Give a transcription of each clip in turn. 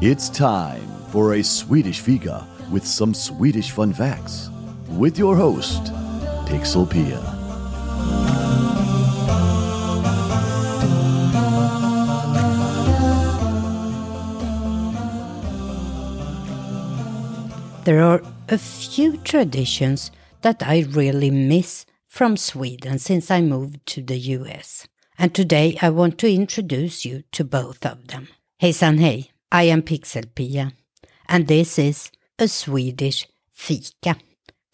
It's time for a Swedish fika with some Swedish fun facts with your host, Pixelpia. There are a few traditions that I really miss from Sweden since I moved to the US. And today I want to introduce you to both of them. Hejsan hej, I am Pixelpia, and this is a Swedish fika.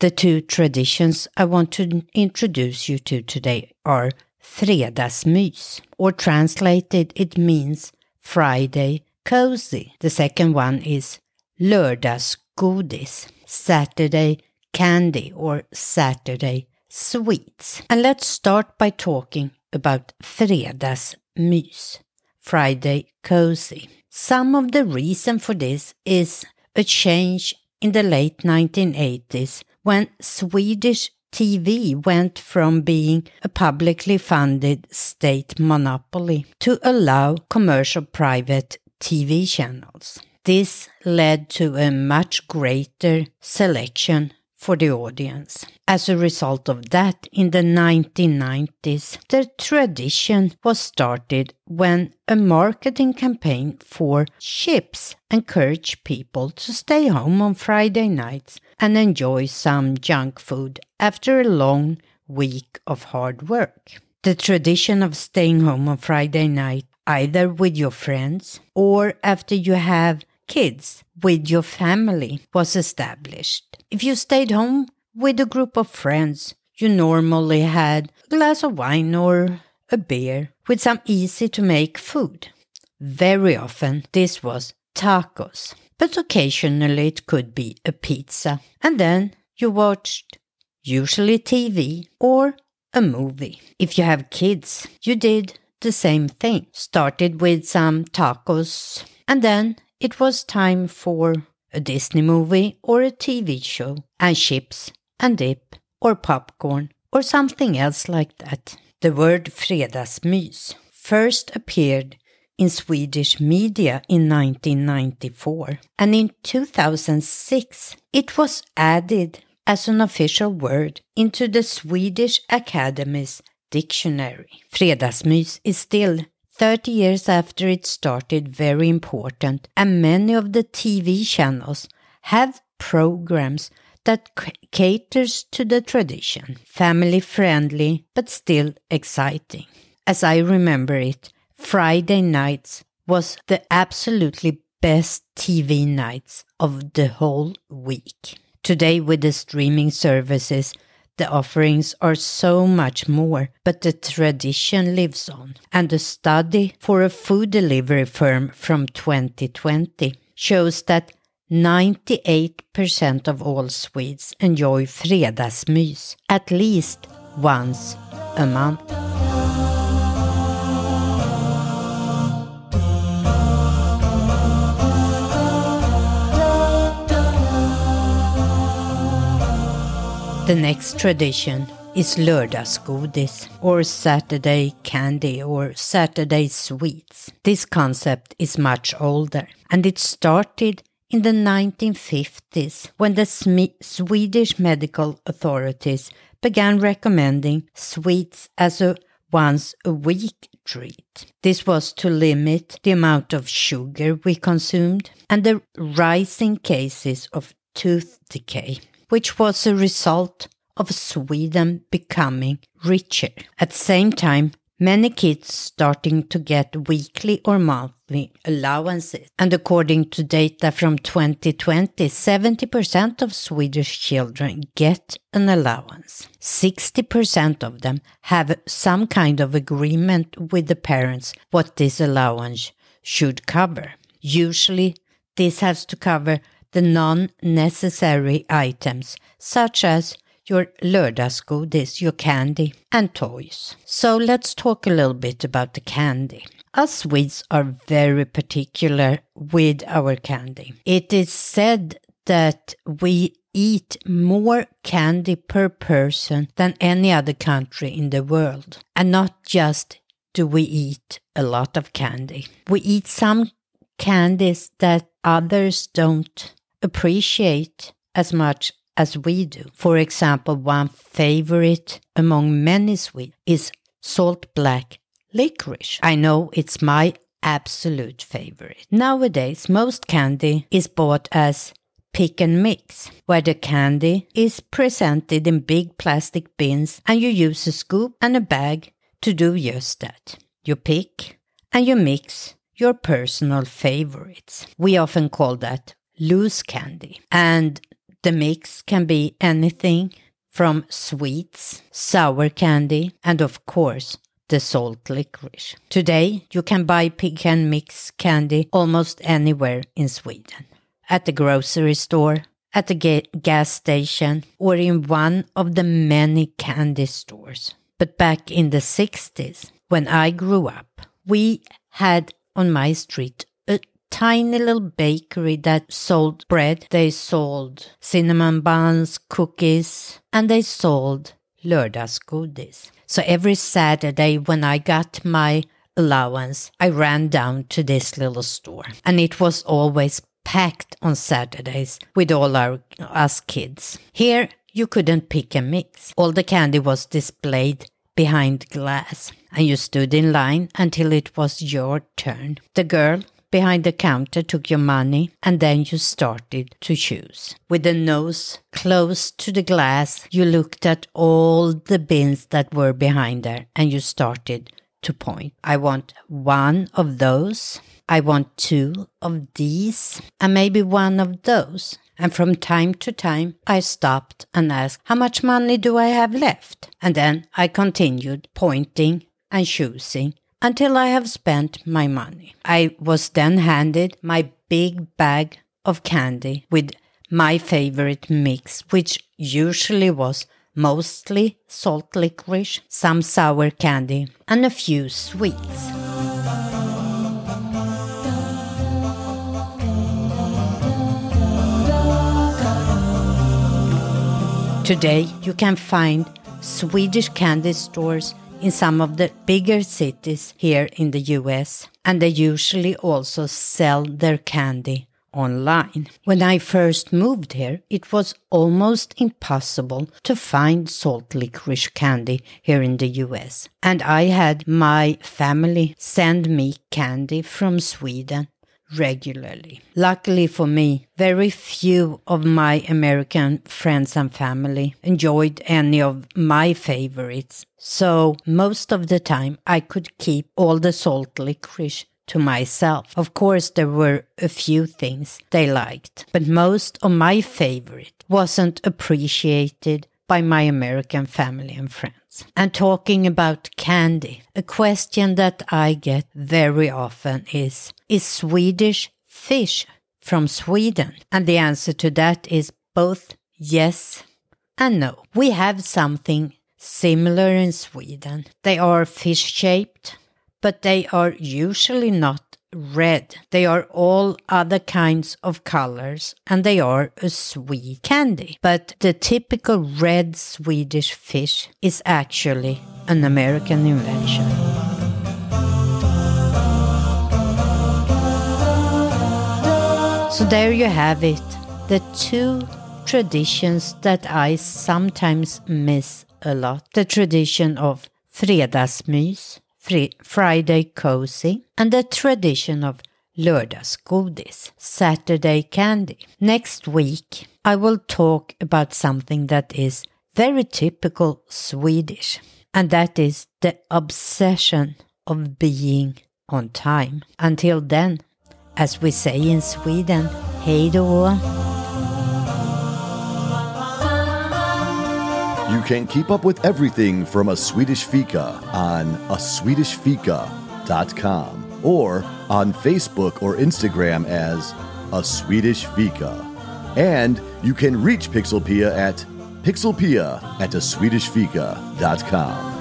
The two traditions I want to introduce you to today are fredagsmys, or translated it means Friday cozy. The second one is lördagsgodis, Saturday candy or Saturday sweets. And let's start by talking about fredagsmys, Friday cozy. Some of the reason for this is a change in the late 1980s when Swedish TV went from being a publicly funded state monopoly to allow commercial private TV channels. This led to a much greater selection for the audience. As a result of that, in the 1990s, the tradition was started when a marketing campaign for chips encouraged people to stay home on Friday nights and enjoy some junk food after a long week of hard work. The tradition of staying home on Friday night, either with your friends or after you have kids with your family was established. If you stayed home with a group of friends, you normally had a glass of wine or a beer with some easy to make food. Very often this was tacos, but occasionally it could be a pizza. And then you watched usually TV or a movie. If you have kids, you did the same thing. Started with some tacos and then it was time for a Disney movie or a TV show, and chips and dip or popcorn or something else like that. The word fredagsmys first appeared in Swedish media in 1994, and in 2006 it was added as an official word into the Swedish Academy's dictionary. Fredagsmys is still 30 years after it started very important, and many of the TV channels have programs that caters to the tradition, family friendly but still exciting. As I remember it, Friday nights was the absolutely best TV nights of the whole week. Today, with the streaming services, the offerings are so much more, but the tradition lives on. And a study for a food delivery firm from 2020 shows that 98% of all Swedes enjoy fredagsmys at least once a month. The next tradition is lördagsgodis or Saturday candy or Saturday sweets. This concept is much older and it started in the 1950s when the Swedish medical authorities began recommending sweets as a once a week treat. This was to limit the amount of sugar we consumed and the rising cases of tooth decay which was a result of Sweden becoming richer. At the same time, many kids starting to get weekly or monthly allowances. And according to data from 2020, 70% of Swedish children get an allowance. 60% of them have some kind of agreement with the parents what this allowance should cover. Usually, this has to cover the non-necessary items such as your lördagsgodis, your candy and toys. So let's talk a little bit about the candy. Us Swedes are very particular with our candy. It is said that we eat more candy per person than any other country in the world. And not just do we eat a lot of candy. We eat some candies that others don't appreciate as much as we do. For example, one favorite among many sweets is salt black licorice. I know it's my absolute favorite. Nowadays, most candy is bought as pick and mix, where the candy is presented in big plastic bins and you use a scoop and a bag to do just that. You pick and you mix your personal favorites. We often call that loose candy. And the mix can be anything from sweets, sour candy, and of course, the salt licorice. Today, you can buy pick and mix candy almost anywhere in Sweden. At the grocery store, at the ga gas station, or in one of the many candy stores. But back in the 60s, when I grew up, we had on my street tiny little bakery that sold bread. They sold cinnamon buns, cookies, and they sold lördagsgodis. So every Saturday when I got my allowance, I ran down to this little store. And it was always packed on Saturdays with all our us kids. Here you couldn't pick and mix. All the candy was displayed behind glass, and you stood in line until it was your turn. The girl behind the counter took your money, and then you started to choose. With the nose close to the glass, you looked at all the bins that were behind there, and you started to point. I want one of those. I want two of these, and maybe one of those. And from time to time, I stopped and asked, How much money do I have left? And then I continued pointing and choosing until I have spent my money. I was then handed my big bag of candy with my favorite mix, which usually was mostly salt licorice, some sour candy, and a few sweets. Today, you can find Swedish candy stores in some of the bigger cities here in the US, and they usually also sell their candy online. When I first moved here, it was almost impossible to find salt licorice candy here in the US. And I had my family send me candy from Sweden regularly. Luckily for me, very few of my American friends and family enjoyed any of my favorites. So most of the time I could keep all the salt licorice to myself. Of course, there were a few things they liked, but most of my favorite wasn't appreciated by my American family and friends. And talking about candy, a question that I get very often is Is Swedish fish from Sweden? And the answer to that is both yes and no. We have something similar in Sweden. They are fish shaped, but they are usually not red. They are all other kinds of colors and they are a sweet candy. But the typical red Swedish fish is actually an American invention. So there you have it, the two traditions that I sometimes miss a lot. The tradition of fredagsmys Friday Cozy, and the tradition of lördagsgodis, Saturday candy. Next week, I will talk about something that is very typical Swedish, and that is the obsession of being on time. Until then, as we say in Sweden, hej då! You can keep up with everything from a Swedish fika on a swedishfika.com or on Facebook or Instagram as a Swedish fika. And you can reach Pixelpia at pixelpia at a swedishfika.com.